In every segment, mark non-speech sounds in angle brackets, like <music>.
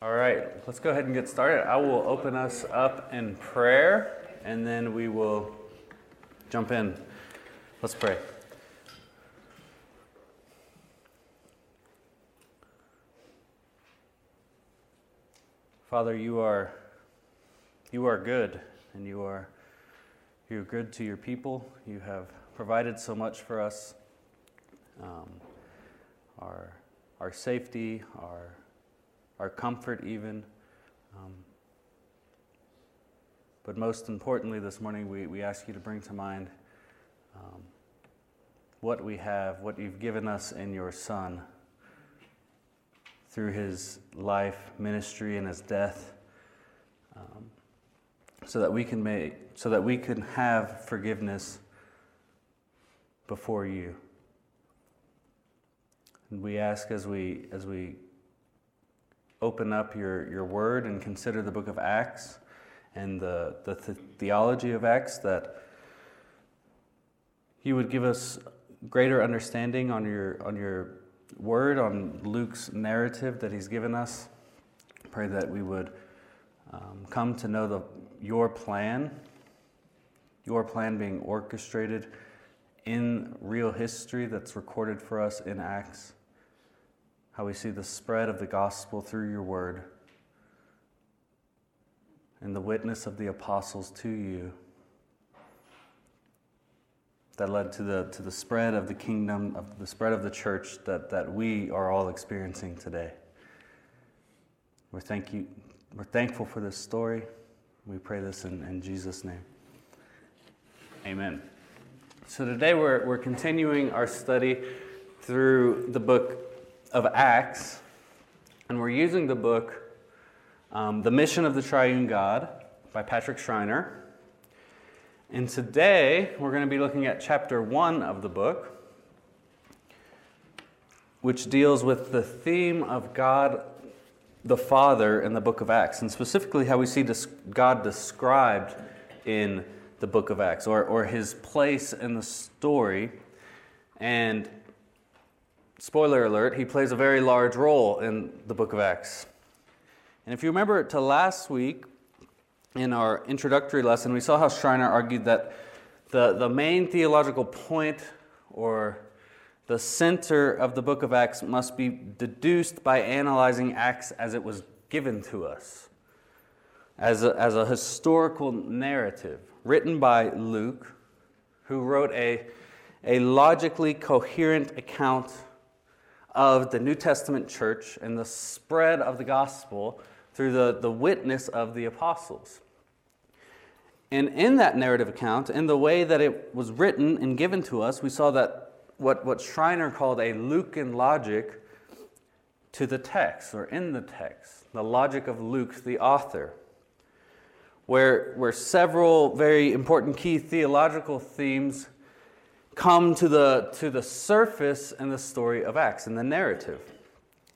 All right, let's go ahead and get started. I will open us up in prayer and then we will jump in. Let's pray. Father, you are you are good and you are you're good to your people. You have provided so much for us. Um, our our safety, our our comfort, even. Um, but most importantly, this morning, we, we ask you to bring to mind um, what we have, what you've given us in your Son through his life, ministry, and his death, um, so that we can make, so that we can have forgiveness before you. And we ask as we as we open up your, your word and consider the book of Acts and the, the, the theology of Acts, that you would give us greater understanding on your, on your word, on Luke's narrative that he's given us. Pray that we would um, come to know the, your plan, your plan being orchestrated in real history that's recorded for us in Acts how we see the spread of the gospel through your word and the witness of the apostles to you that led to the, to the spread of the kingdom, of the spread of the church that, that we are all experiencing today. We're, thank you, we're thankful for this story. We pray this in, in Jesus' name. Amen. So today we're, we're continuing our study through the book of Acts, and we're using the book um, The Mission of the Triune God by Patrick Schreiner. And today we're going to be looking at chapter one of the book, which deals with the theme of God the Father in the book of Acts, and specifically how we see God described in the book of Acts, or, or his place in the story. And spoiler alert, he plays a very large role in the book of Acts. And if you remember to last week, in our introductory lesson, we saw how Schreiner argued that the, the main theological point or the center of the book of Acts must be deduced by analyzing Acts as it was given to us, as a, as a historical narrative written by Luke, who wrote a, a logically coherent account of the New Testament church and the spread of the gospel through the, the witness of the apostles. And in that narrative account, in the way that it was written and given to us, we saw that what, what Schreiner called a Lucan logic to the text or in the text, the logic of Luke, the author, where, where several very important key theological themes come to the, to the surface in the story of Acts, in the narrative.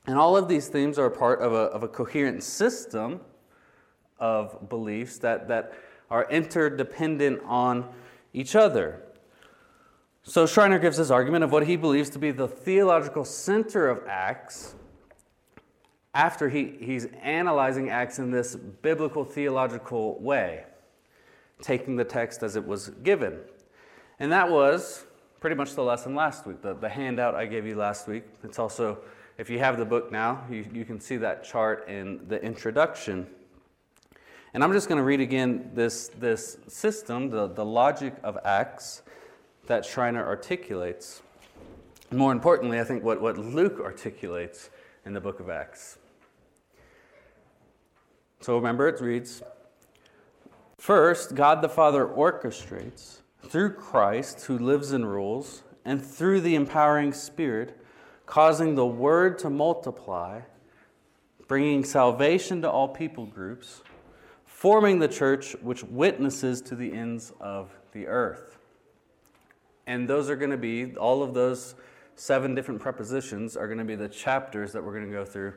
And all of these themes are part of a, of a coherent system of beliefs that, that are interdependent on each other. So Schreiner gives his argument of what he believes to be the theological center of Acts after he, he's analyzing Acts in this biblical theological way, taking the text as it was given. And that was pretty much the lesson last week, the, the handout I gave you last week. It's also, if you have the book now, you, you can see that chart in the introduction. And I'm just going to read again this, this system, the, the logic of Acts that Schreiner articulates. More importantly, I think what, what Luke articulates in the book of Acts. So remember, it reads First, God the Father orchestrates through Christ, who lives and rules, and through the empowering Spirit, causing the Word to multiply, bringing salvation to all people groups, forming the church which witnesses to the ends of the earth. And those are going to be, all of those seven different prepositions are going to be the chapters that we're going to go through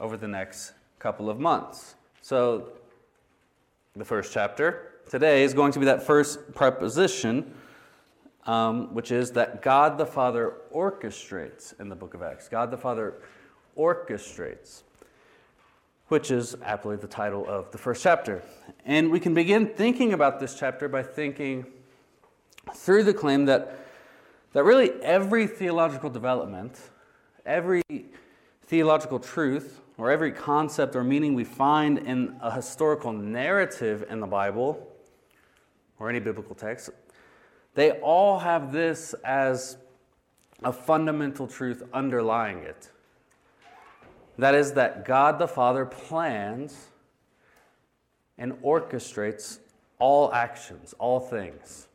over the next couple of months. So, the first chapter, today is going to be that first preposition, um, which is that God the Father orchestrates in the book of Acts. God the Father orchestrates. which is aptly the title of the first chapter. And we can begin thinking about this chapter by thinking through the claim that, that really every theological development, every theological truth, or every concept or meaning we find in a historical narrative in the Bible or any biblical text, they all have this as a fundamental truth underlying it. That is, that God the Father plans and orchestrates all actions, all things.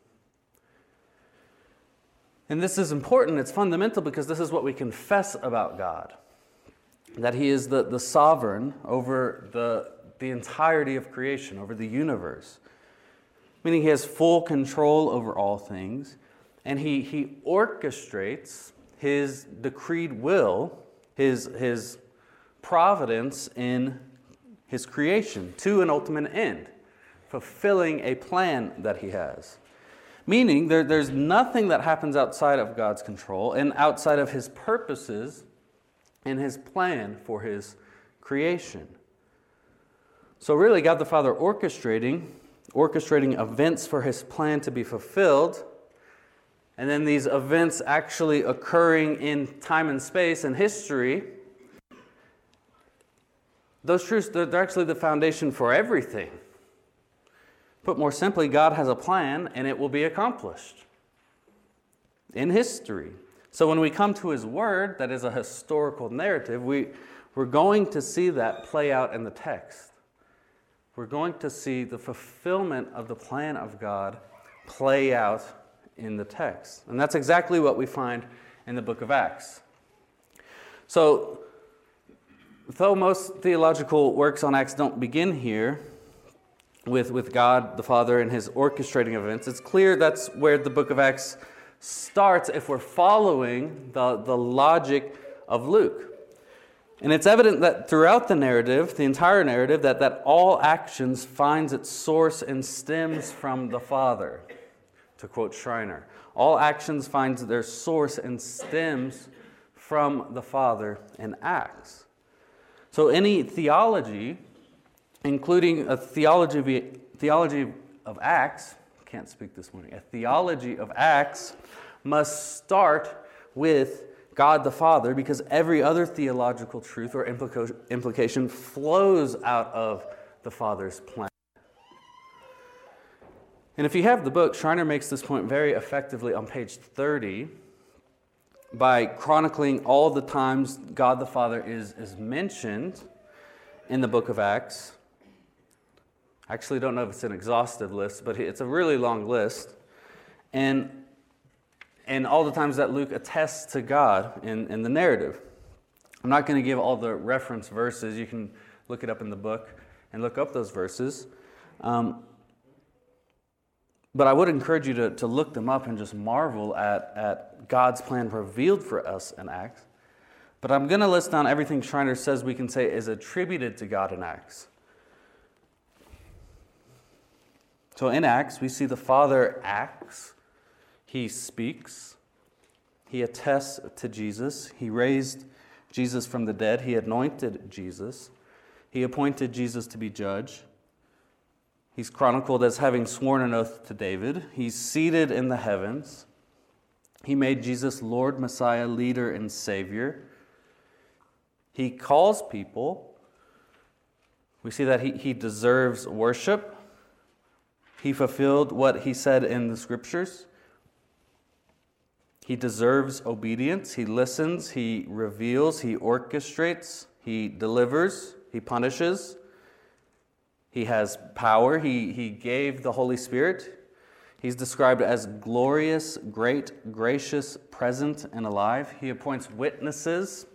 And this is important, it's fundamental because this is what we confess about God that He is the, the sovereign over the, the entirety of creation, over the universe, meaning He has full control over all things, and He, he orchestrates His decreed will, His, his providence in His creation to an ultimate end, fulfilling a plan that He has. Meaning, there, there's nothing that happens outside of God's control and outside of His purposes and His plan for His creation. So, really, God the Father orchestrating, orchestrating events for His plan to be fulfilled, and then these events actually occurring in time and space and history. Those truths, they're actually the foundation for everything. Put more simply, God has a plan and it will be accomplished in history. So when we come to His Word, that is a historical narrative, we, we're going to see that play out in the text. We're going to see the fulfillment of the plan of God play out in the text. And that's exactly what we find in the book of Acts. So, though most theological works on Acts don't begin here, with, with God the Father and his orchestrating events, it's clear that's where the book of Acts starts if we're following the, the logic of Luke. And it's evident that throughout the narrative, the entire narrative, that, that all actions finds its source and stems from the Father, to quote Schreiner. All actions finds their source and stems from the Father and Acts. So any theology including a theology of, theology of Acts, can't speak this morning, a theology of Acts must start with God the Father because every other theological truth or implication flows out of the Father's plan. And if you have the book, Schreiner makes this point very effectively on page 30 by chronicling all the times God the Father is, is mentioned in the book of Acts I actually don't know if it's an exhaustive list, but it's a really long list. And, and all the times that Luke attests to God in, in the narrative. I'm not going to give all the reference verses. You can look it up in the book and look up those verses. Um, but I would encourage you to, to look them up and just marvel at, at God's plan revealed for us in Acts. But I'm going to list down everything Schreiner says we can say is attributed to God in Acts. So in Acts, we see the Father acts, he speaks, he attests to Jesus, he raised Jesus from the dead, he anointed Jesus, he appointed Jesus to be judge. He's chronicled as having sworn an oath to David. He's seated in the heavens. He made Jesus Lord, Messiah, leader, and Savior. He calls people. We see that he, he deserves worship. He fulfilled what he said in the scriptures. He deserves obedience. He listens. He reveals. He orchestrates. He delivers. He punishes. He has power. He, he gave the Holy Spirit. He's described as glorious, great, gracious, present, and alive. He appoints witnesses.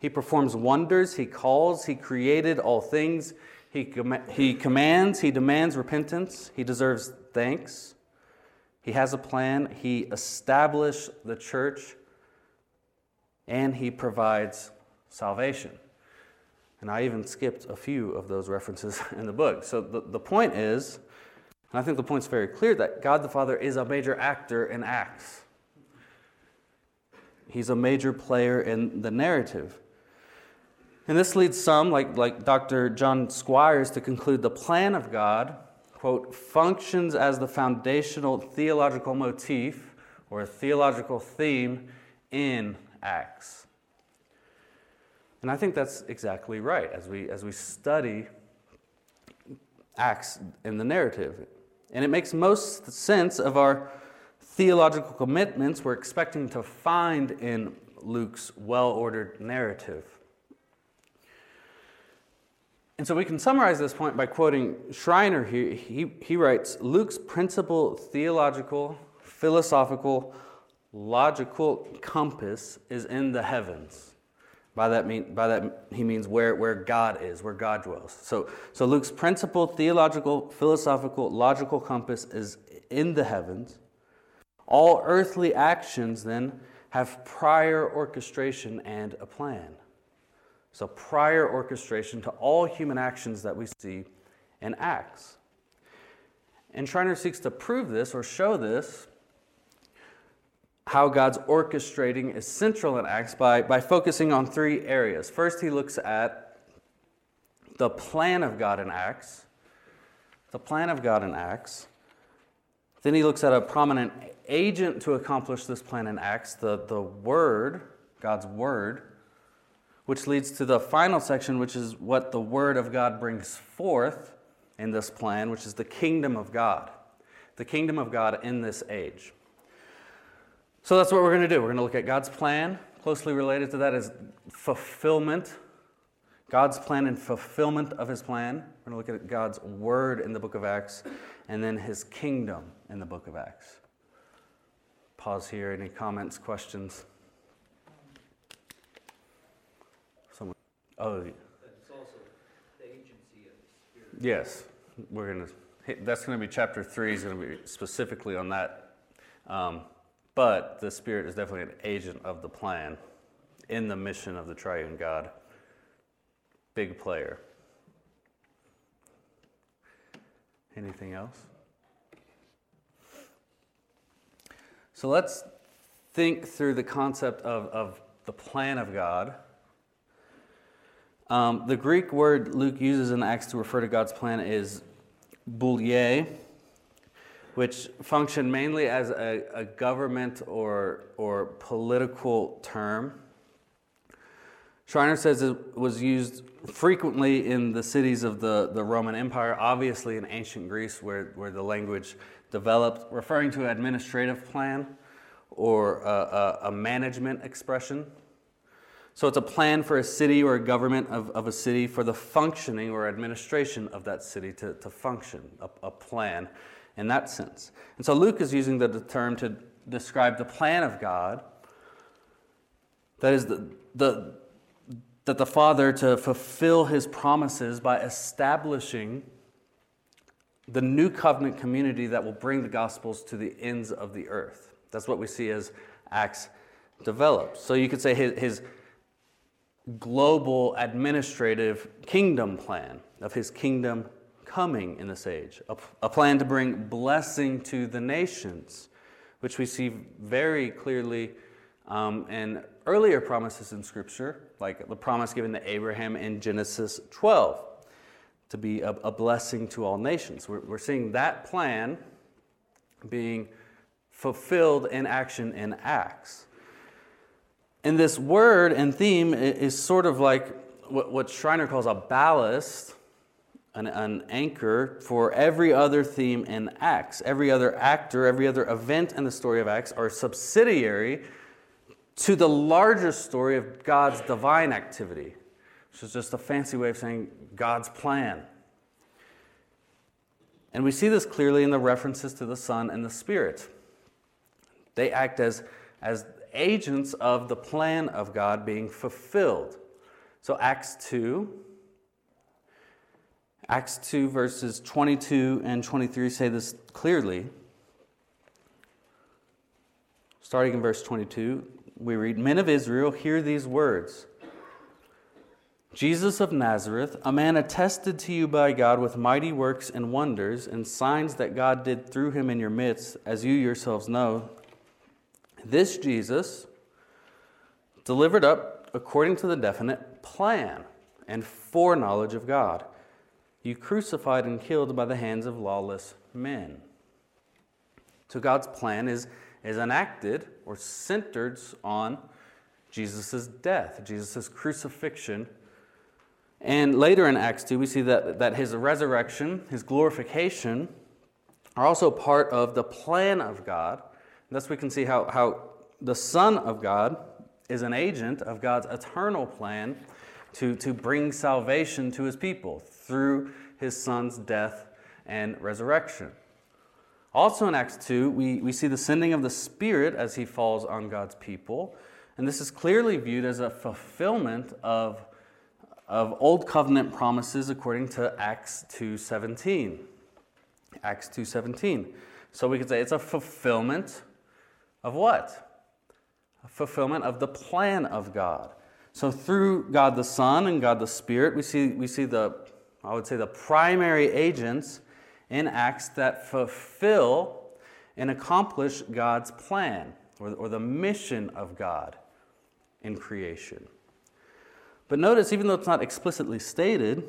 He performs wonders. He calls. He created all things. He, com- he commands, he demands repentance, he deserves thanks. He has a plan, he established the church, and he provides salvation. And I even skipped a few of those references <laughs> in the book. So the, the point is, and I think the point's very clear, that God the Father is a major actor in Acts. He's a major player in the narrative. And this leads some, like, like Dr. John Squires, to conclude the plan of God, quote, functions as the foundational theological motif or theological theme in Acts. And I think that's exactly right as we, as we study Acts in the narrative. And it makes most sense of our theological commitments we're expecting to find in Luke's well ordered narrative. And so we can summarize this point by quoting Schreiner. He, he, he writes Luke's principal theological, philosophical, logical compass is in the heavens. By that, mean, by that he means where, where God is, where God dwells. So, so Luke's principal theological, philosophical, logical compass is in the heavens. All earthly actions then have prior orchestration and a plan. So, prior orchestration to all human actions that we see in Acts. And Schreiner seeks to prove this or show this, how God's orchestrating is central in Acts by, by focusing on three areas. First, he looks at the plan of God in Acts. The plan of God in Acts. Then he looks at a prominent agent to accomplish this plan in Acts, the, the Word, God's Word, which leads to the final section, which is what the Word of God brings forth in this plan, which is the kingdom of God. The kingdom of God in this age. So that's what we're going to do. We're going to look at God's plan. Closely related to that is fulfillment. God's plan and fulfillment of his plan. We're going to look at God's word in the book of Acts and then his kingdom in the book of Acts. Pause here. Any comments, questions? Oh, it's also the agency of the Spirit. yes. We're to. That's going to be chapter three. Is going to be specifically on that. Um, but the Spirit is definitely an agent of the plan in the mission of the Triune God. Big player. Anything else? So let's think through the concept of, of the plan of God. Um, the Greek word Luke uses in Acts to refer to God's plan is boule, which functioned mainly as a, a government or, or political term. Schreiner says it was used frequently in the cities of the, the Roman Empire, obviously in ancient Greece, where, where the language developed, referring to an administrative plan or a, a, a, management expression. So it's a plan for a city or a government of, of a city for the functioning or administration of that city to, to function, a, a plan in that sense. And so Luke is using the, term to describe the plan of God. That is the, the, that the Father to fulfill his promises by establishing the new covenant community that will bring the gospels to the ends of the earth. That's what we see as Acts develops. So you could say his, his global administrative kingdom plan of his kingdom coming in this age, a, a plan to bring blessing to the nations, which we see very clearly um, in earlier promises in Scripture, like the promise given to Abraham in Genesis 12 to be a, a blessing to all nations. We're, we're seeing that plan being fulfilled in action in Acts. And this word and theme is sort of like what, Schreiner calls a ballast, an, an anchor for every other theme in Acts. Every other actor, every other event in the story of Acts are subsidiary to the larger story of God's divine activity, which is just a fancy way of saying God's plan. And we see this clearly in the references to the Son and the Spirit. They act as, as agents of the plan of God being fulfilled. So, Acts 2, Acts 2, verses 22 and 23 say this clearly. Starting in verse 22, we read Men of Israel, hear these words Jesus of Nazareth, a man attested to you by God with mighty works and wonders and signs that God did through him in your midst, as you yourselves know. This Jesus, delivered up according to the definite plan and foreknowledge of God. You crucified and killed by the hands of lawless men. So God's plan is, is enacted or centered on Jesus' death, Jesus' crucifixion. And later in Acts 2, we see that, that his resurrection, his glorification, are also part of the plan of God. Thus we can see how, how the Son of God is an agent of God's eternal plan to, to bring salvation to his people through his Son's death and resurrection. Also in Acts 2, we, we see the sending of the Spirit as he falls on God's people. And this is clearly viewed as a fulfillment of, of Old Covenant promises according to Acts 2.17. Acts 2.17. So we could say it's a fulfillment of what? A fulfillment of the plan of God. So through God the Son and God the Spirit, we see, we see the, I would say, the primary agents in Acts that fulfill and accomplish God's plan or, or the mission of God in creation. But notice, even though it's not explicitly stated,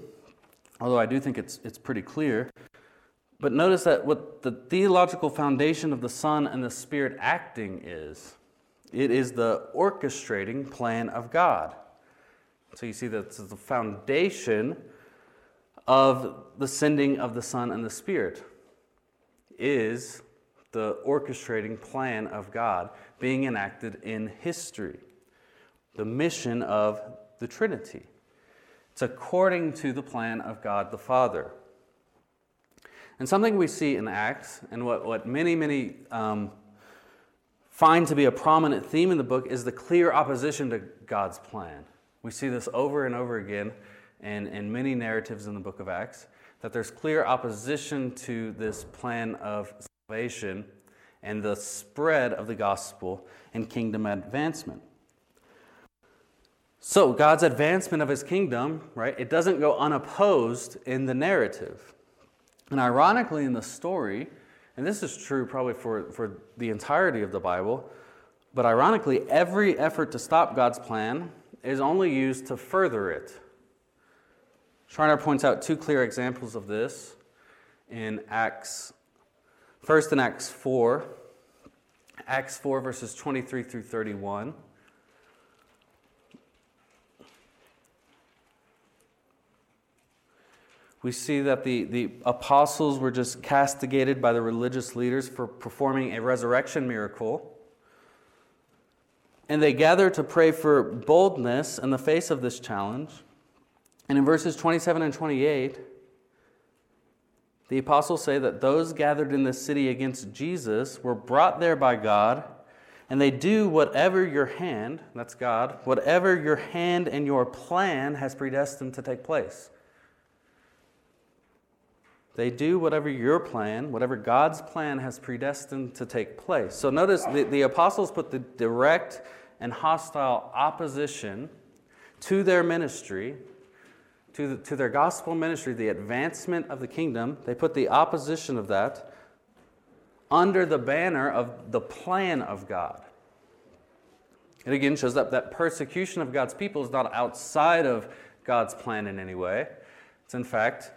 although I do think it's, it's pretty clear, but notice that what the theological foundation of the Son and the Spirit acting is, it is the orchestrating plan of God. So you see that the foundation of the sending of the Son and the Spirit is the orchestrating plan of God being enacted in history, the mission of the Trinity. It's according to the plan of God the Father. And something we see in Acts, and what, what many, many um, find to be a prominent theme in the book, is the clear opposition to God's plan. We see this over and over again and in many narratives in the book of Acts, that there's clear opposition to this plan of salvation and the spread of the gospel and kingdom advancement. So, God's advancement of his kingdom, right, it doesn't go unopposed in the narrative. And ironically, in the story, and this is true probably for, for the entirety of the Bible, but ironically, every effort to stop God's plan is only used to further it. Schreiner points out two clear examples of this in Acts, first in Acts 4, Acts 4, verses 23 through 31. We see that the, the apostles were just castigated by the religious leaders for performing a resurrection miracle. And they gather to pray for boldness in the face of this challenge. And in verses 27 and 28, the apostles say that those gathered in the city against Jesus were brought there by God, and they do whatever your hand, that's God, whatever your hand and your plan has predestined to take place. They do whatever your plan, whatever God's plan has predestined to take place. So notice the, the apostles put the direct and hostile opposition to their ministry to, the, to their gospel ministry, the advancement of the kingdom, they put the opposition of that under the banner of the plan of God. It again shows up that persecution of God's people is not outside of God's plan in any way. It's in fact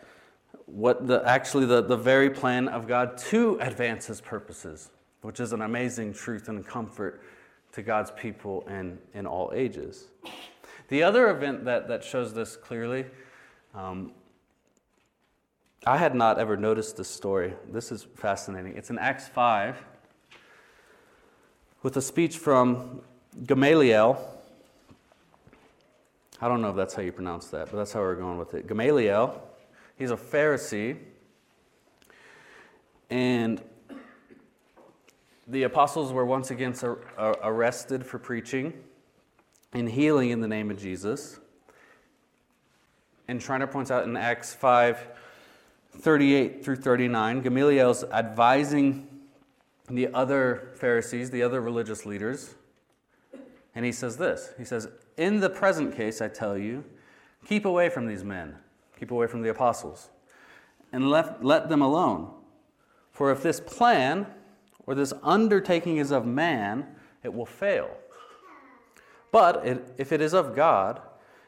what the actually the, the very plan of God to advance his purposes, which is an amazing truth and comfort to God's people in, in all ages. The other event that, that shows this clearly um, I had not ever noticed this story. This is fascinating. It's in Acts 5 with a speech from Gamaliel. I don't know if that's how you pronounce that, but that's how we're going with it. Gamaliel, he's a Pharisee. And the apostles were once again arrested for preaching and healing in the name of Jesus. And Schreiner points out in Acts 5 38 through 39, Gamaliel's advising the other Pharisees, the other religious leaders. And he says this He says, In the present case, I tell you, keep away from these men, keep away from the apostles, and let, let them alone. For if this plan or this undertaking is of man, it will fail. But if it is of God,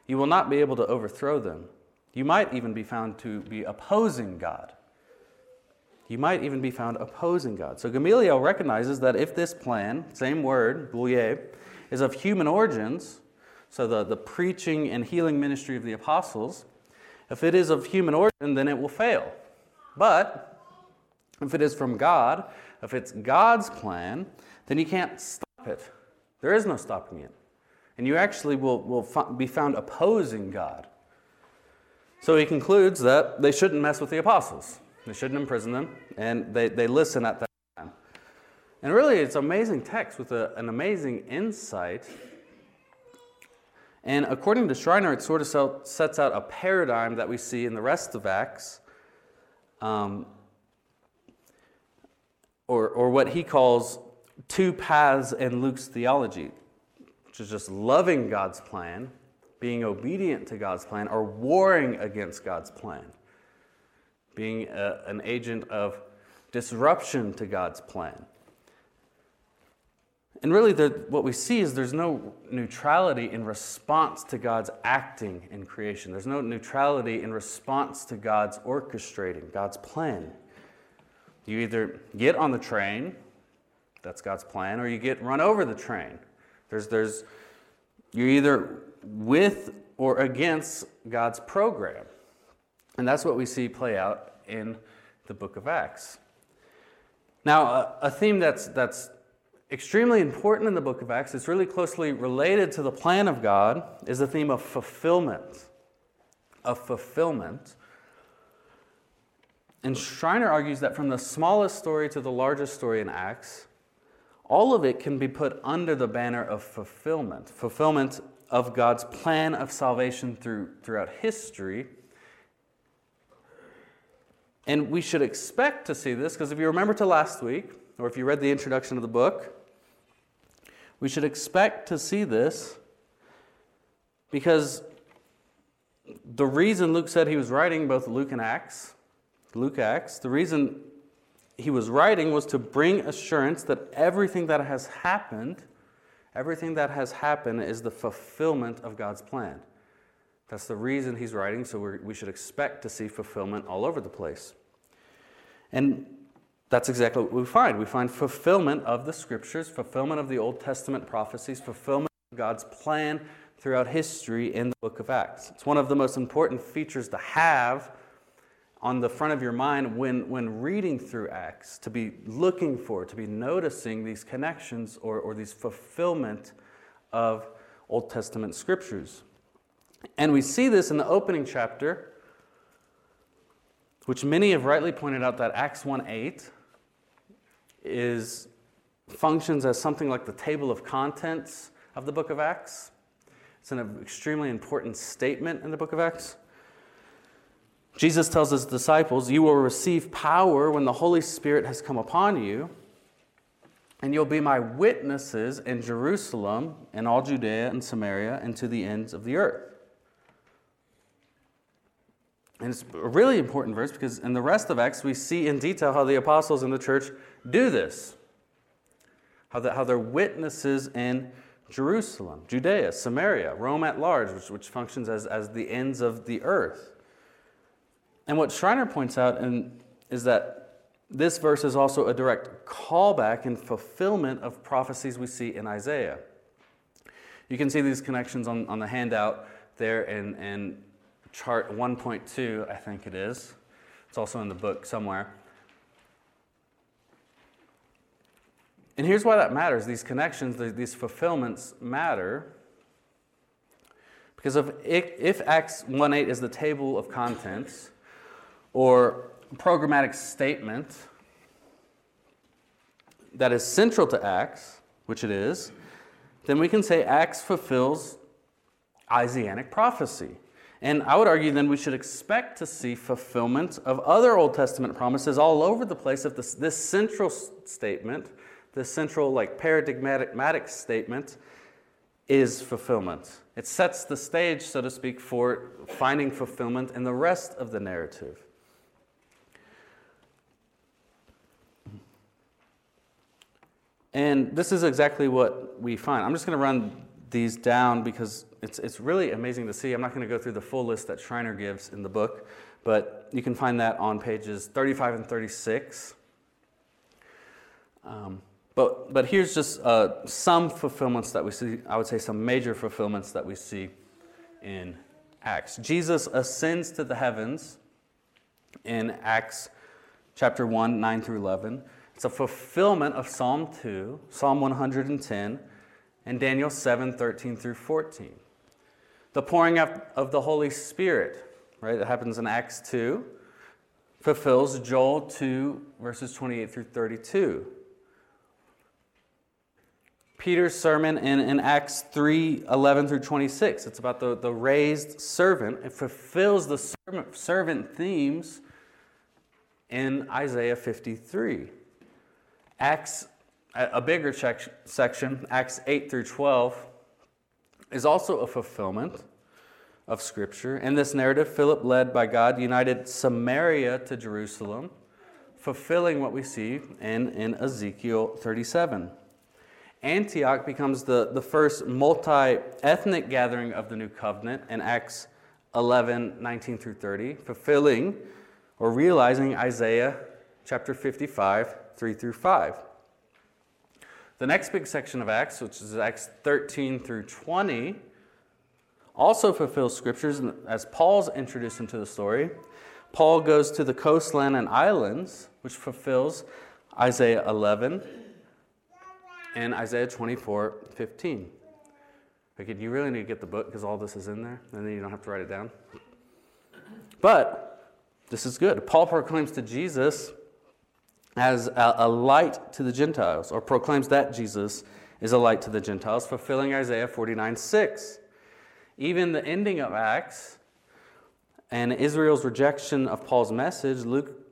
you will not be able to overthrow them. You might even be found to be opposing God. You might even be found opposing God. So Gamaliel recognizes that if this plan, same word, boule, is of human origins, so the, the preaching and healing ministry of the apostles, if it is of human origin, then it will fail. But if it is from God, if it's God's plan, then you can't stop it. There is no stopping it. And you actually will, will be found opposing God. So he concludes that they shouldn't mess with the apostles. They shouldn't imprison them, and they, they listen at that time. And really, it's an amazing text with a, an amazing insight. And according to Schreiner, it sort of sets out a paradigm that we see in the rest of Acts, um, or, or what he calls two paths in Luke's theology, which is just loving God's plan, being obedient to God's plan, or warring against God's plan being a, an agent of disruption to God's plan. And really, the, what we see is there's no neutrality in response to God's acting in creation. There's no neutrality in response to God's orchestrating, God's plan. You either get on the train, that's God's plan, or you get run over the train. There's, there's, you're either with or against God's program. And that's what we see play out in the book of Acts. Now, a, a theme that's, that's extremely important in the book of Acts, it's really closely related to the plan of God, is the theme of fulfillment. Of fulfillment. And Schreiner argues that from the smallest story to the largest story in Acts, all of it can be put under the banner of fulfillment. Fulfillment of God's plan of salvation through, throughout history and we should expect to see this because if you remember to last week, or if you read the introduction of the book, we should expect to see this because the reason Luke said he was writing both Luke and Acts, Luke Acts, the reason he was writing was to bring assurance that everything that has happened, everything that has happened is the fulfillment of God's plan. That's the reason he's writing, so we should expect to see fulfillment all over the place. And that's exactly what we find. We find fulfillment of the scriptures, fulfillment of the Old Testament prophecies, fulfillment of God's plan throughout history in the book of Acts. It's one of the most important features to have on the front of your mind when, when reading through Acts, to be looking for, to be noticing these connections or, or these fulfillment of Old Testament scriptures. And we see this in the opening chapter, which many have rightly pointed out that Acts 1 8 is functions as something like the table of contents of the book of Acts. It's an extremely important statement in the book of Acts. Jesus tells his disciples, You will receive power when the Holy Spirit has come upon you, and you'll be my witnesses in Jerusalem, in all Judea and Samaria, and to the ends of the earth. And it's a really important verse because in the rest of Acts, we see in detail how the apostles in the church do this. How, the, how they're witnesses in Jerusalem, Judea, Samaria, Rome at large, which, which functions as, as the ends of the earth. And what Schreiner points out in, is that this verse is also a direct callback and fulfillment of prophecies we see in Isaiah. You can see these connections on, on the handout there and, in chart 1.2, I think it is. It's also in the book somewhere. And here's why that matters these connections, these fulfillments matter. Because if, if Acts 1.8 is the table of contents or programmatic statement that is central to Acts, which it is, then we can say Acts fulfills Isaianic prophecy. And I would argue then we should expect to see fulfillment of other Old Testament promises all over the place if this, this central statement, this central like paradigmatic statement, is fulfillment. It sets the stage, so to speak, for finding fulfillment in the rest of the narrative. And this is exactly what we find. I'm just going to run these down because it's, it's really amazing to see. I'm not going to go through the full list that Schreiner gives in the book, but you can find that on pages 35 and 36. Um, but, but here's just uh, some fulfillments that we see, I would say some major fulfillments that we see in Acts. Jesus ascends to the heavens in Acts chapter 1, 9 through 11. It's a fulfillment of Psalm 2, Psalm 110, and Daniel 7, 13 through 14. The pouring out of the Holy Spirit, right, that happens in Acts 2, fulfills Joel 2, verses 28 through 32. Peter's sermon in, in Acts 3 11 through 26. It's about the, the raised servant. It fulfills the servant, servant themes in Isaiah 53. Acts, a bigger section, Acts 8 through 12, is also a fulfillment of Scripture. In this narrative, Philip, led by God, united Samaria to Jerusalem, fulfilling what we see in, in Ezekiel 37. Antioch becomes the, the first multi ethnic gathering of the new covenant in Acts 11 19 through 30, fulfilling or realizing Isaiah chapter 55 3 through 5. The next big section of Acts, which is Acts 13 through 20, also fulfills scriptures as Paul's introduced into the story. Paul goes to the coastland and islands, which fulfills Isaiah 11 and Isaiah 24 15. Okay, you really need to get the book because all this is in there, and then you don't have to write it down. But this is good. Paul proclaims to Jesus as a, a light to the Gentiles, or proclaims that Jesus is a light to the Gentiles, fulfilling Isaiah 49 6. Even the ending of Acts and Israel's rejection of Paul's message, Luke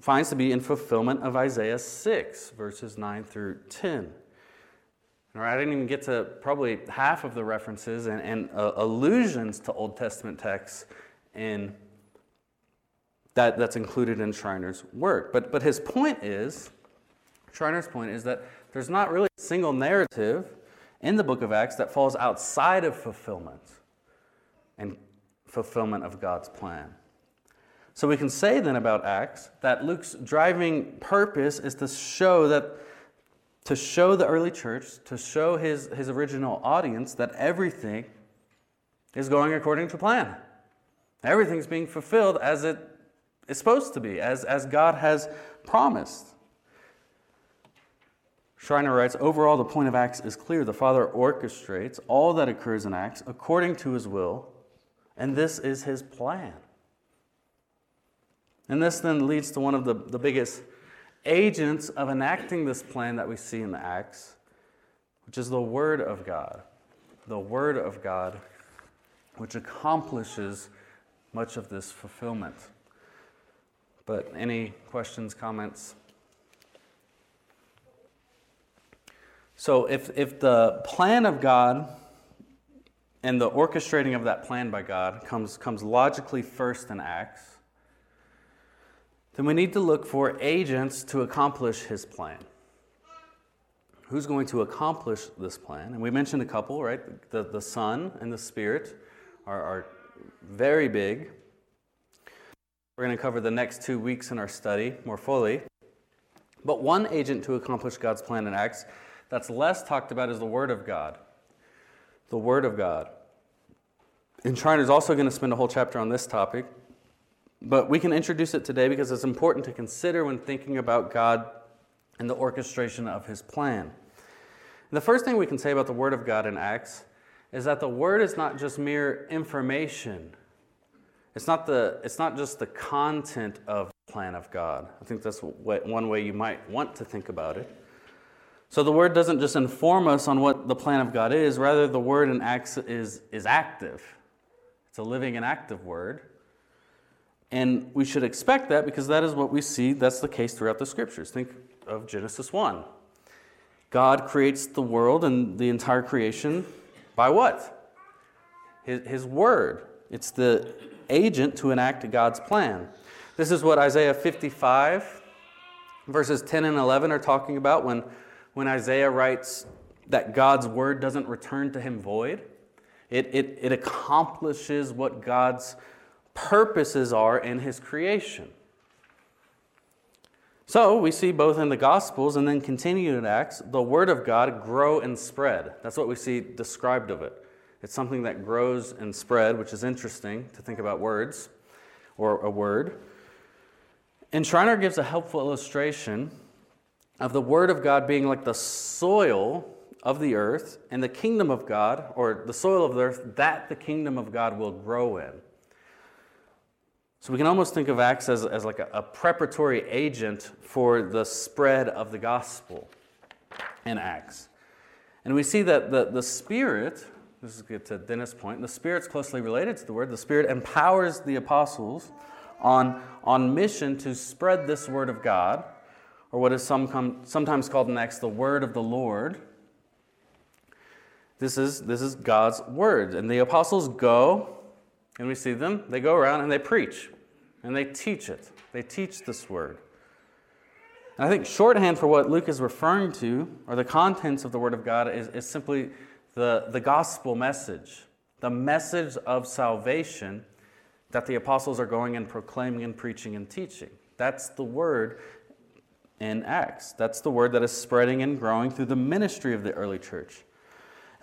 finds to be in fulfillment of Isaiah 6, verses 9 through 10. All right, I didn't even get to probably half of the references and, and uh, allusions to Old Testament texts in that, that's included in Schreiner's work. But, but his point is, Schreiner's point is that there's not really a single narrative in the book of Acts that falls outside of fulfillment and fulfillment of God's plan. So we can say then about Acts that Luke's driving purpose is to show that to show the early church, to show his, his original audience that everything is going according to plan. Everything's being fulfilled as it is supposed to be, as, as God has promised. Schreiner writes Overall, the point of Acts is clear. The Father orchestrates all that occurs in Acts according to his will, and this is his plan. And this then leads to one of the, the biggest agents of enacting this plan that we see in the Acts, which is the Word of God. The Word of God, which accomplishes much of this fulfillment. But any questions, comments? So, if, if the plan of God and the orchestrating of that plan by God comes, comes logically first in Acts, then we need to look for agents to accomplish his plan. Who's going to accomplish this plan? And we mentioned a couple, right? The, the Son and the Spirit are, are very big. We're going to cover the next two weeks in our study more fully. But one agent to accomplish God's plan in Acts that's less talked about is the Word of God. The Word of God. And Schreiner is also going to spend a whole chapter on this topic. But we can introduce it today because it's important to consider when thinking about God and the orchestration of his plan. The first thing we can say about the Word of God in Acts is that the Word is not just mere information. It's not, the, it's not just the content of the plan of God. I think that's one way you might want to think about it. So the Word doesn't just inform us on what the plan of God is, rather, the Word in Acts is, is active. It's a living and active Word. And we should expect that because that is what we see that's the case throughout the scriptures. Think of Genesis 1. God creates the world and the entire creation by what? His, his word. It's the agent to enact God's plan. This is what Isaiah 55, verses 10 and 11 are talking about when, when Isaiah writes that God's word doesn't return to him void. It, it, it accomplishes what God's purposes are in his creation. So we see both in the Gospels and then continue in Acts, the Word of God grow and spread. That's what we see described of it. It's something that grows and spread, which is interesting to think about words or a word. And Schreiner gives a helpful illustration of the Word of God being like the soil of the earth and the kingdom of God, or the soil of the earth that the kingdom of God will grow in. So we can almost think of Acts as, as like a, a preparatory agent for the spread of the gospel in Acts. And we see that the, the Spirit, this is get to Dennis' point, the Spirit's closely related to the Word. The Spirit empowers the apostles on, on mission to spread this Word of God, or what is some come, sometimes called next the Word of the Lord. This is, this is God's Word. And the apostles go and we see them, they go around and they preach and they teach it. They teach this word. And I think shorthand for what Luke is referring to, or the contents of the Word of God, is, is simply the, the gospel message, the message of salvation that the apostles are going and proclaiming and preaching and teaching. That's the word in Acts. That's the word that is spreading and growing through the ministry of the early church.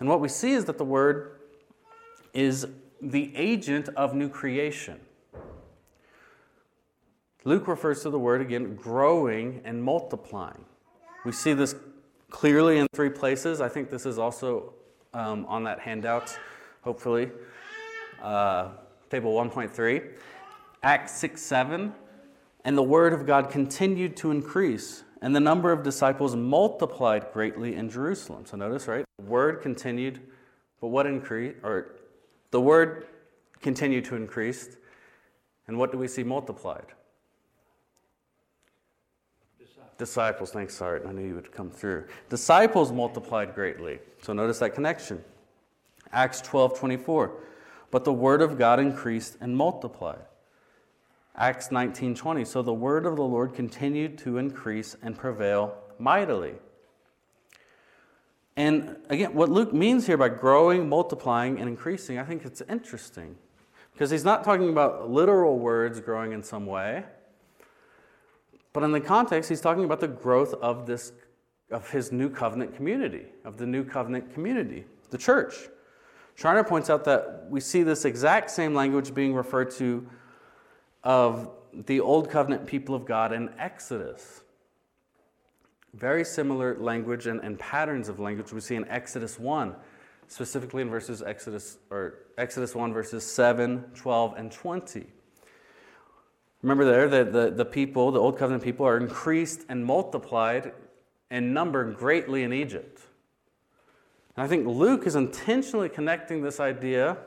And what we see is that the word is the agent of new creation. Luke refers to the word again growing and multiplying. We see this clearly in three places. I think this is also um, on that handout, hopefully. Uh, table 1.3. Acts 6 7. And the word of God continued to increase, and the number of disciples multiplied greatly in Jerusalem. So notice, right? The word continued, but what increased? Or the word continued to increase, and what do we see multiplied? Disciples. Thanks, Sorry, I knew you would come through. Disciples multiplied greatly. So notice that connection. Acts 12 24. But the word of God increased and multiplied. Acts 19 20. So the word of the Lord continued to increase and prevail mightily. And again, what Luke means here by growing, multiplying, and increasing, I think it's interesting. Because he's not talking about literal words growing in some way. But in the context, he's talking about the growth of this of his new covenant community, of the new covenant community, the church. Schreiner points out that we see this exact same language being referred to of the old covenant people of God in Exodus. Very similar language and, and patterns of language we see in Exodus 1, specifically in verses Exodus or Exodus 1 verses 7, 12, and 20. Remember there that the, the people, the old covenant people, are increased and multiplied in number greatly in Egypt. And I think Luke is intentionally connecting this idea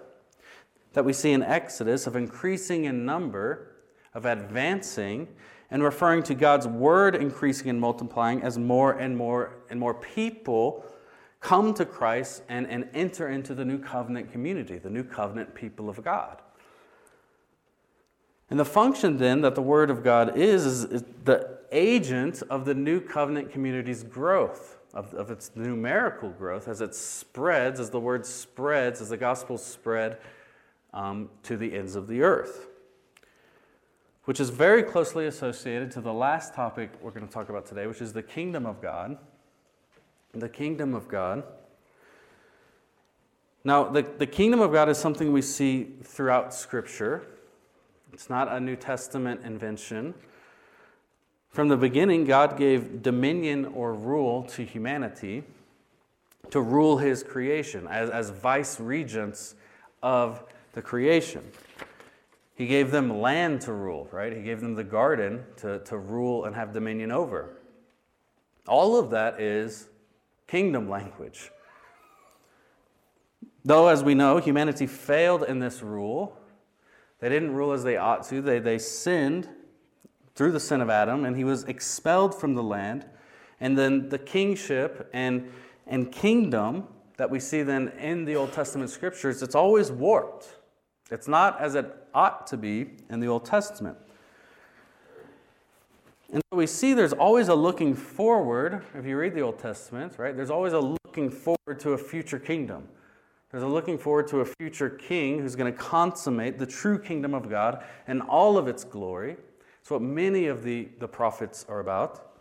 that we see in Exodus of increasing in number, of advancing, and referring to God's word increasing and multiplying as more and more and more people come to Christ and, and enter into the new covenant community, the new covenant people of God. And the function then that the Word of God is, is, the agent of the new covenant community's growth, of, of its numerical growth as it spreads, as the Word spreads, as the gospel spread um, to the ends of the earth which is very closely associated to the last topic we're going to talk about today, which is the kingdom of God. The kingdom of God. Now, the, the kingdom of God is something we see throughout Scripture. It's not a New Testament invention. From the beginning, God gave dominion or rule to humanity to rule his creation as, as vice regents of the creation. He gave them land to rule, right? He gave them the garden to, to rule and have dominion over. All of that is kingdom language. Though, as we know, humanity failed in this rule, they didn't rule as they ought to. They, they sinned through the sin of Adam, and he was expelled from the land. And then the kingship and, and kingdom that we see then in the Old Testament scriptures, it's always warped. It's not as it ought to be in the Old Testament. And so we see there's always a looking forward. If you read the Old Testament, right, there's always a looking forward to a future kingdom. There's a looking forward to a future king who's going to consummate the true kingdom of God and all of its glory. It's what many of the, the prophets are about.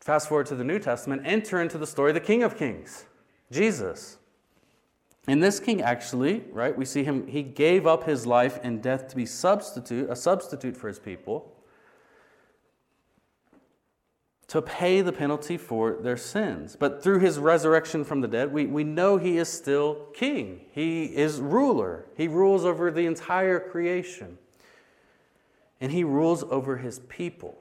Fast forward to the New Testament, enter into the story of the King of Kings, Jesus. And this king actually, right, we see him, he gave up his life and death to be substitute, a substitute for his people, to pay the penalty for their sins. But through his resurrection from the dead, we, we know he is still king. He is ruler. He rules over the entire creation. And he rules over his people.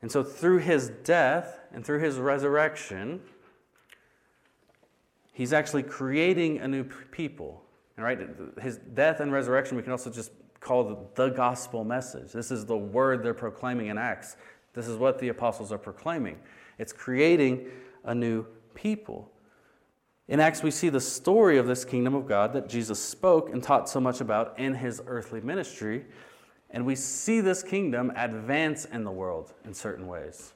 And so, through his death and through his resurrection, he's actually creating a new people. All right? His death and resurrection, we can also just call the, the gospel message. This is the word they're proclaiming in Acts. This is what the apostles are proclaiming. It's creating a new people. In Acts, we see the story of this kingdom of God that Jesus spoke and taught so much about in his earthly ministry. And we see this kingdom advance in the world in certain ways.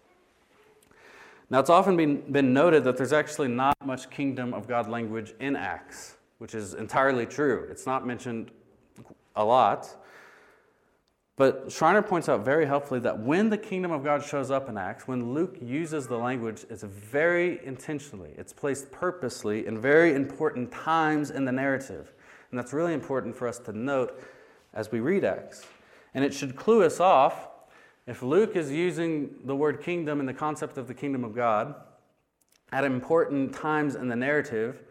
Now, it's often been, been noted that there's actually not much kingdom of God language in Acts, which is entirely true. It's not mentioned a lot. But Schreiner points out very helpfully that when the kingdom of God shows up in Acts, when Luke uses the language, it's very intentionally, it's placed purposely in very important times in the narrative. And that's really important for us to note as we read Acts. And it should clue us off if Luke is using the word kingdom and the concept of the kingdom of God at important times in the narrative,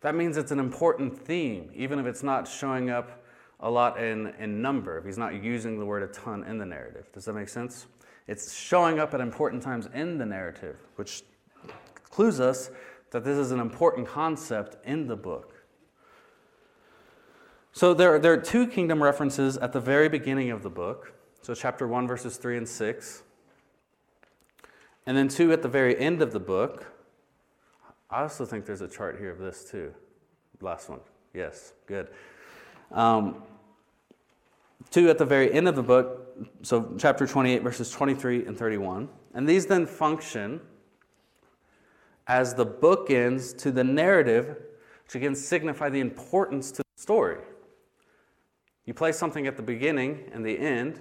that means it's an important theme, even if it's not showing up a lot in, in number, he's not using the word a ton in the narrative. Does that make sense? It's showing up at important times in the narrative, which clues us that this is an important concept in the book. So there, are there are two kingdom references at the very beginning of the book. So, chapter 1, verses 3 and 6. And then two at the very end of the book. I also think there's a chart here of this too. Last one. Yes, good. Um, two at the very end of the book, so chapter 28, verses 23 and 31. And these then function as the bookends to the narrative, which again signify the importance to the story. You place something at the beginning and the end,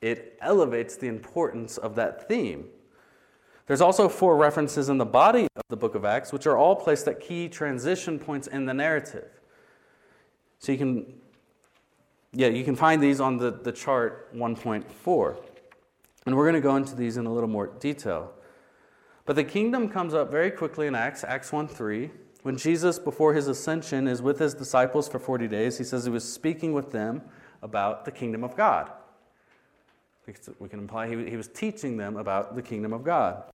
it elevates the importance of that theme. There's also four references in the body of the book of Acts, which are all placed at key transition points in the narrative. So you can, yeah, you can find these on the, the chart 1.4. And we're going to go into these in a little more detail. But the kingdom comes up very quickly in Acts, Acts 1 3. When Jesus, before his ascension, is with his disciples for 40 days, he says he was speaking with them about the kingdom of God. We can imply he, he was teaching them about the kingdom of God.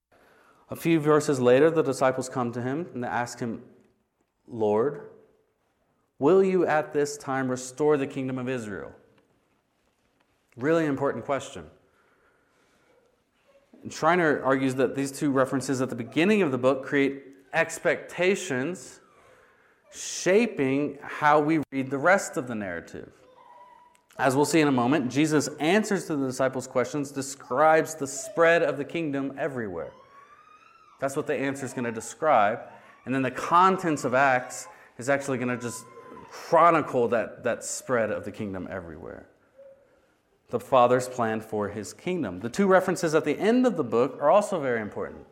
A few verses later, the disciples come to him and they ask him, Lord, will you at this time restore the kingdom of Israel? Really important question. Schreiner argues that these two references at the beginning of the book create expectations shaping how we read the rest of the narrative. As we'll see in a moment, Jesus answers to the disciples' questions, describes the spread of the kingdom everywhere. That's what the answer is going to describe. And then the contents of Acts is actually going to just chronicle that, that spread of the kingdom everywhere. The Father's plan for his kingdom. The two references at the end of the book are also very important.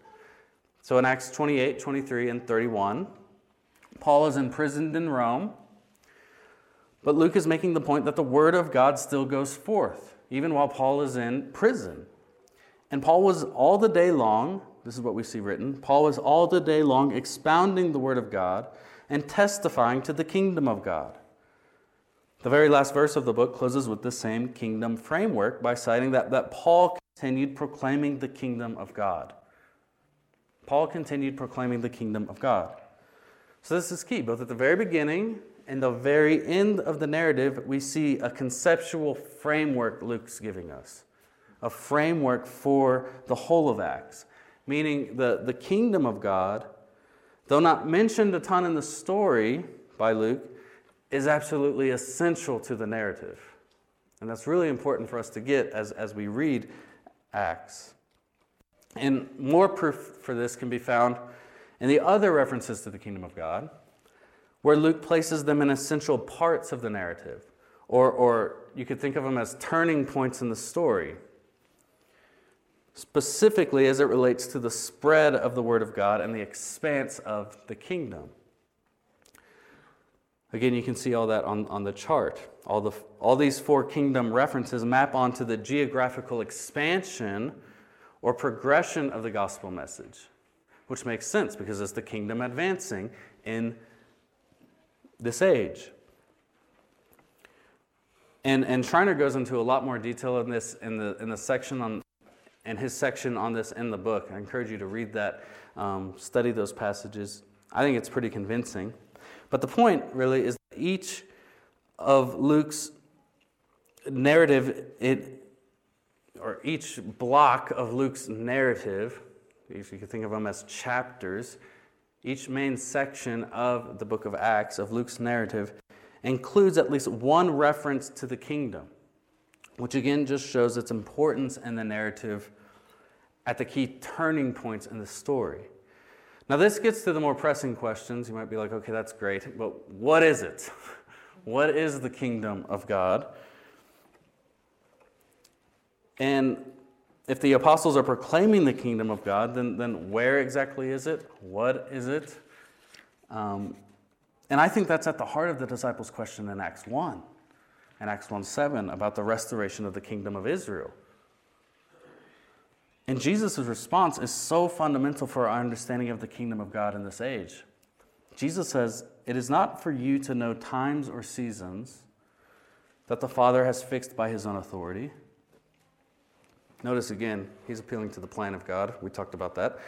So in Acts 28, 23, and 31, Paul is imprisoned in Rome, but Luke is making the point that the word of God still goes forth, even while Paul is in prison. And Paul was all the day long, this is what we see written, Paul was all the day long expounding the word of God and testifying to the kingdom of God. The very last verse of the book closes with the same kingdom framework by citing that, that Paul continued proclaiming the kingdom of God. Paul continued proclaiming the kingdom of God. So, this is key. Both at the very beginning and the very end of the narrative, we see a conceptual framework Luke's giving us a framework for the whole of Acts, meaning the, the kingdom of God, though not mentioned a ton in the story by Luke, is absolutely essential to the narrative. And that's really important for us to get as, as we read Acts. And more proof for this can be found in the other references to the kingdom of God, where Luke places them in essential parts of the narrative, or, or you could think of them as turning points in the story, specifically as it relates to the spread of the Word of God and the expanse of the kingdom. Again, you can see all that on, on the chart. All, the, all these four kingdom references map onto the geographical expansion or progression of the gospel message, which makes sense because it's the kingdom advancing in this age. And, and Schreiner goes into a lot more detail in this in the, in the section on, in his section on this in the book. I encourage you to read that, um, study those passages. I think it's pretty convincing. But the point really is that each of Luke's narrative, it, or each block of Luke's narrative, if you could think of them as chapters, each main section of the book of Acts, of Luke's narrative, includes at least one reference to the kingdom, which again just shows its importance in the narrative at the key turning points in the story. Now, this gets to the more pressing questions. You might be like, okay, that's great, but what is it? <laughs> What is the kingdom of God? And if the apostles are proclaiming the kingdom of God, then, then where exactly is it? What is it? Um, and I think that's at the heart of the disciples' question in Acts 1 and Acts 1 7 about the restoration of the kingdom of Israel. And Jesus' response is so fundamental for our understanding of the kingdom of God in this age. Jesus says, It is not for you to know times or seasons that the Father has fixed by his own authority Notice again, he's appealing to the plan of God. We talked about that.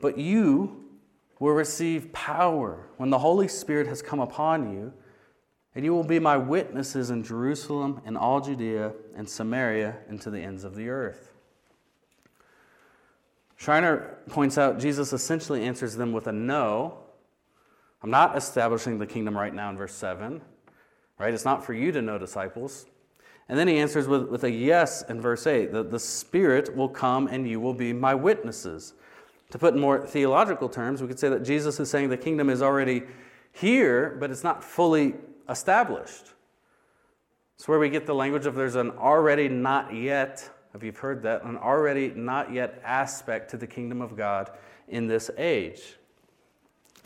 But you will receive power when the Holy Spirit has come upon you, and you will be my witnesses in Jerusalem and all Judea and Samaria and to the ends of the earth. Schreiner points out Jesus essentially answers them with a no. I'm not establishing the kingdom right now in verse 7. Right? It's not for you to know disciples. And then he answers with, with a yes in verse 8 that the Spirit will come and you will be my witnesses. To put in more theological terms, we could say that Jesus is saying the kingdom is already here, but it's not fully established. It's where we get the language of there's an already not yet, if you've heard that, an already not yet aspect to the kingdom of God in this age.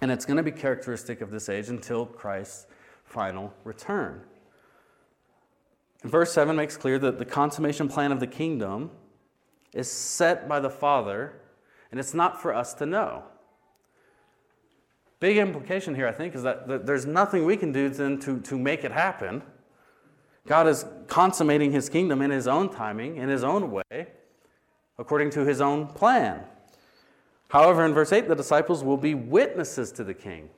And it's going to be characteristic of this age until Christ's final return. Verse 7 makes clear that the consummation plan of the kingdom is set by the Father, and it's not for us to know. Big implication here, I think, is that there's nothing we can do then to, to make it happen. God is consummating his kingdom in his own timing, in his own way, according to his own plan. However, in verse 8, the disciples will be witnesses to the king.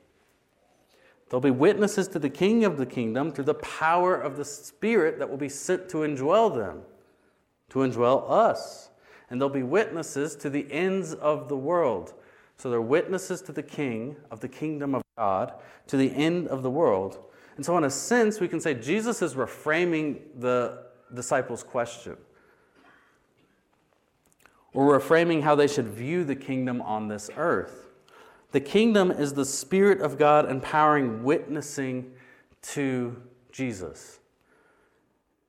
They'll be witnesses to the King of the kingdom through the power of the Spirit that will be sent to indwell them, to indwell us. And they'll be witnesses to the ends of the world. So they're witnesses to the King of the kingdom of God, to the end of the world. And so, in a sense, we can say Jesus is reframing the disciples' question. Or reframing how they should view the kingdom on this earth. The kingdom is the Spirit of God empowering witnessing to Jesus.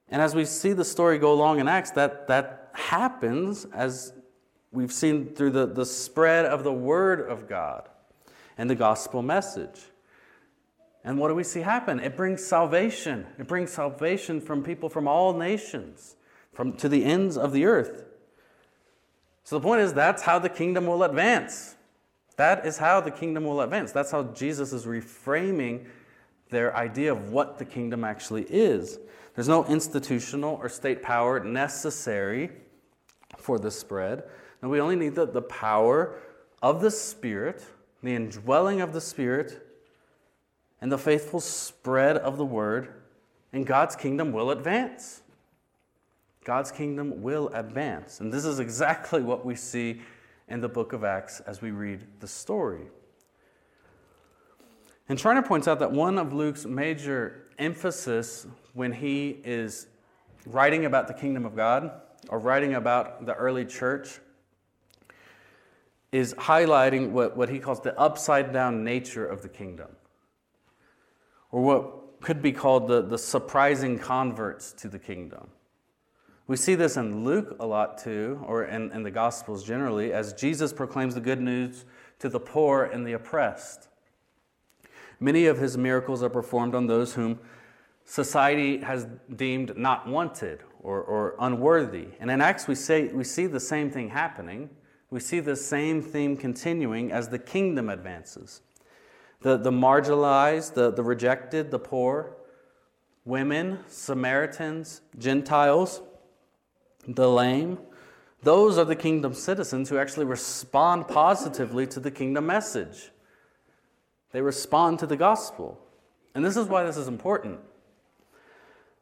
And as we see the story go along in Acts, that, that happens as we've seen through the, the spread of the Word of God and the gospel message. And what do we see happen? It brings salvation. It brings salvation from people from all nations, from to the ends of the earth. So the point is that's how the kingdom will advance. That is how the kingdom will advance. That's how Jesus is reframing their idea of what the kingdom actually is. There's no institutional or state power necessary for the spread. And we only need the, the power of the Spirit, the indwelling of the Spirit, and the faithful spread of the word, and God's kingdom will advance. God's kingdom will advance. And this is exactly what we see in the book of Acts as we read the story. And Schreiner points out that one of Luke's major emphasis when he is writing about the kingdom of God or writing about the early church is highlighting what, what he calls the upside down nature of the kingdom, or what could be called the, the surprising converts to the kingdom. We see this in Luke a lot too, or in, in the Gospels generally, as Jesus proclaims the good news to the poor and the oppressed. Many of his miracles are performed on those whom society has deemed not wanted or, or unworthy. And in Acts, we, say, we see the same thing happening. We see the same theme continuing as the kingdom advances. The, the marginalized, the, the rejected, the poor, women, Samaritans, Gentiles, the lame, those are the kingdom citizens who actually respond positively to the kingdom message. They respond to the gospel. And this is why this is important.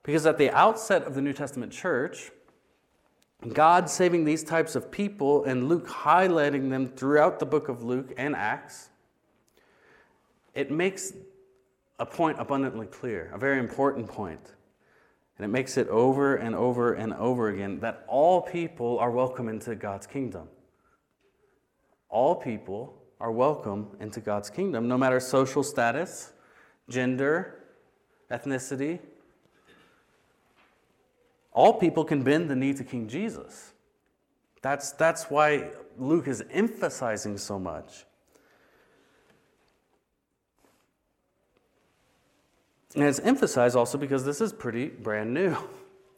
Because at the outset of the New Testament church, God saving these types of people and Luke highlighting them throughout the book of Luke and Acts, it makes a point abundantly clear, a very important point. And it makes it over and over and over again that all people are welcome into God's kingdom. All people are welcome into God's kingdom, no matter social status, gender, ethnicity, all people can bend the knee to King Jesus. That's, that's why Luke is emphasizing so much. And it's emphasized also because this is pretty brand new. <laughs>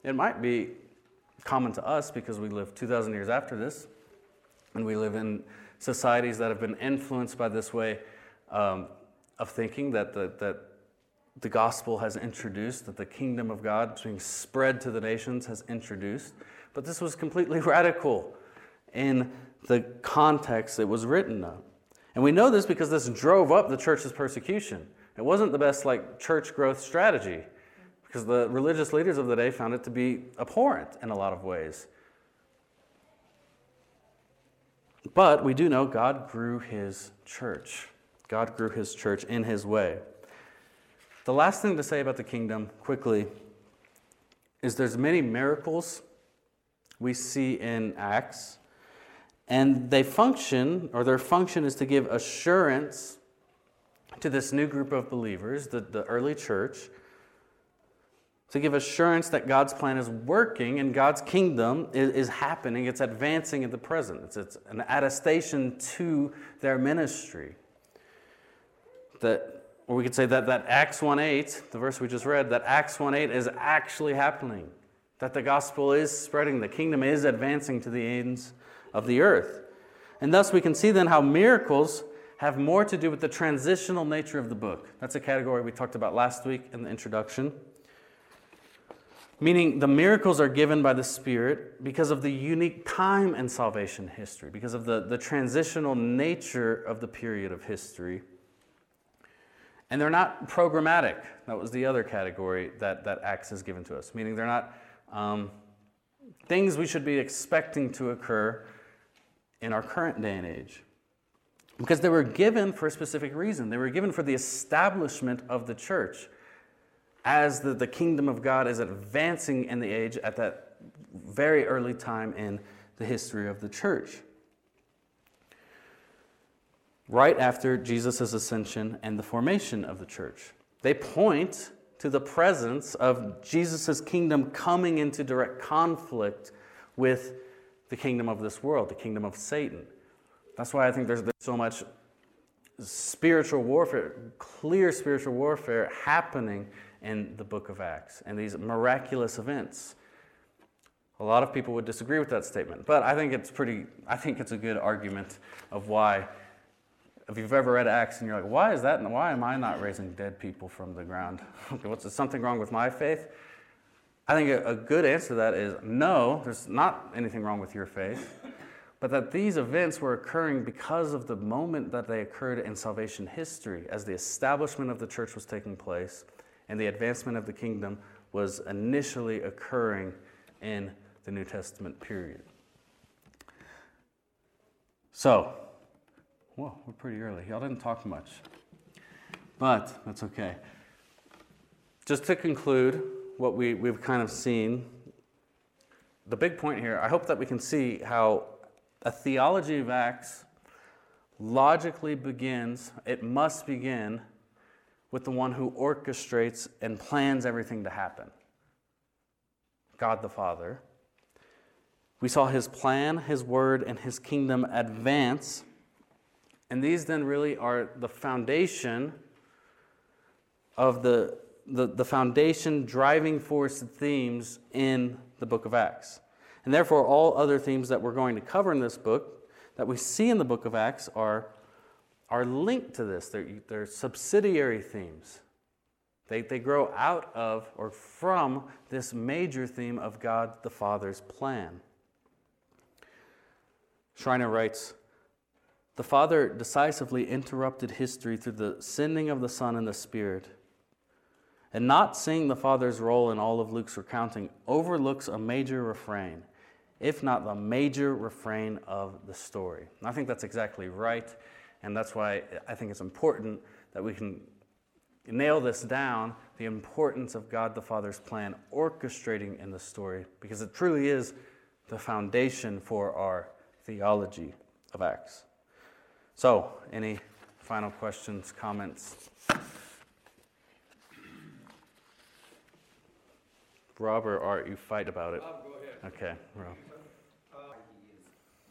It might be common to us because we live 2,000 years after this, and we live in societies that have been influenced by this way um, of thinking that the, that the gospel has introduced, that the kingdom of God being spread to the nations has introduced. But this was completely <laughs> radical in the context it was written of. And we know this because this drove up the church's persecution. It wasn't the best like church growth strategy because the religious leaders of the day found it to be abhorrent in a lot of ways. But we do know God grew his church. God grew his church in his way. The last thing to say about the kingdom, quickly, is there's many miracles we see in Acts, and they function, or their function is to give assurance to this new group of believers, the, the early church, to give assurance that God's plan is working and God's kingdom is, is happening. It's advancing in the present. It's, it's an attestation to their ministry. That or we could say that, that Acts 1 8, the verse we just read, that Acts 1 8 is actually happening. That the gospel is spreading, the kingdom is advancing to the ends of the earth. And thus we can see then how miracles have more to do with the transitional nature of the book. That's a category we talked about last week in the introduction. Meaning the miracles are given by the Spirit because of the unique time in salvation history, because of the, the transitional nature of the period of history. And they're not programmatic. That was the other category that, that Acts has given to us, meaning they're not um, things we should be expecting to occur in our current day and age. Because they were given for a specific reason. They were given for the establishment of the church as the, the kingdom of God is advancing in the age at that very early time in the history of the church right after Jesus' ascension and the formation of the church. They point to the presence of Jesus' kingdom coming into direct conflict with the kingdom of this world, the kingdom of Satan. That's why I think there's, there's so much spiritual warfare, clear spiritual warfare happening in the book of Acts and these miraculous events. A lot of people would disagree with that statement, but I think it's pretty I think it's a good argument of why if you've ever read Acts and you're like, why is that? And why am I not raising dead people from the ground? <laughs> What's something wrong with my faith? I think a, a good answer to that is no, there's not anything wrong with your faith, but that these events were occurring because of the moment that they occurred in salvation history, as the establishment of the church was taking place and the advancement of the kingdom was initially occurring in the New Testament period. So, Whoa, we're pretty early. Y'all didn't talk much. But that's okay. Just to conclude what we, we've kind of seen, the big point here, I hope that we can see how a theology of Acts logically begins, it must begin with the one who orchestrates and plans everything to happen God the Father. We saw his plan, his word, and his kingdom advance. And these then really are the foundation of the, the, the foundation driving force themes in the book of Acts. And therefore, all other themes that we're going to cover in this book that we see in the book of Acts are, are linked to this. They're, they're subsidiary themes. They, they grow out of or from this major theme of God the Father's plan. Schreiner writes The Father decisively interrupted history through the sending of the Son and the Spirit. And not seeing the Father's role in all of Luke's recounting overlooks a major refrain, if not the major refrain of the story. And I think that's exactly right, and that's why I think it's important that we can nail this down the importance of God the Father's plan orchestrating in the story, because it truly is the foundation for our theology of Acts. So, any final questions, comments? Rob or Art, you fight about it. Bob, go ahead. Okay, Rob. Uh, he is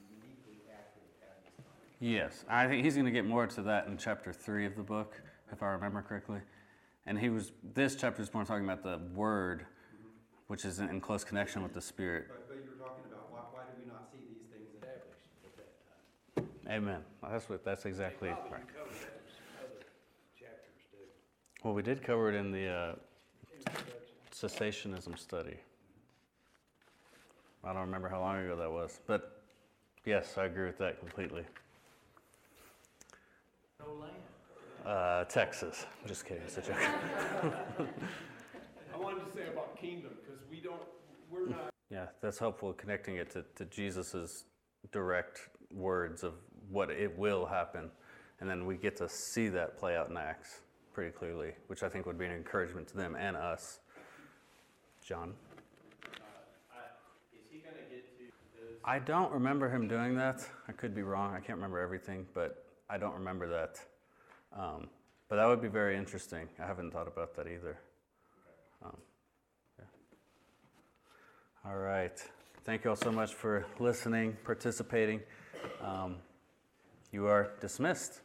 uniquely accurate at this time. Yes, I think he's going to get more to that in chapter three of the book, if I remember correctly. And he was this chapter is more talking about the word, which is in, in close connection with the spirit. But, but you're talking about why, why do we not see these things established at that time? Amen. That's what. That's exactly Probably right. covered that in some other chapters too. Well, we did cover it in the uh, cessationism study. I don't remember how long ago that was, but yes, I agree with that completely. No land. Uh, Texas. Just kidding. It's a joke. <laughs> I wanted to say about kingdom, because we don't, we're not, Yeah, that's helpful connecting it to, to Jesus' direct words of what it will happen. And then we get to see that play out in Acts pretty clearly, which I think would be an encouragement to them and us. John? is he gonna get to? I don't remember him doing that. I could be wrong. I can't remember everything, but I don't remember that. Um, but that would be very interesting. I haven't thought about that either. Um, yeah. All right. Thank you all so much for listening, participating. Um, you are dismissed.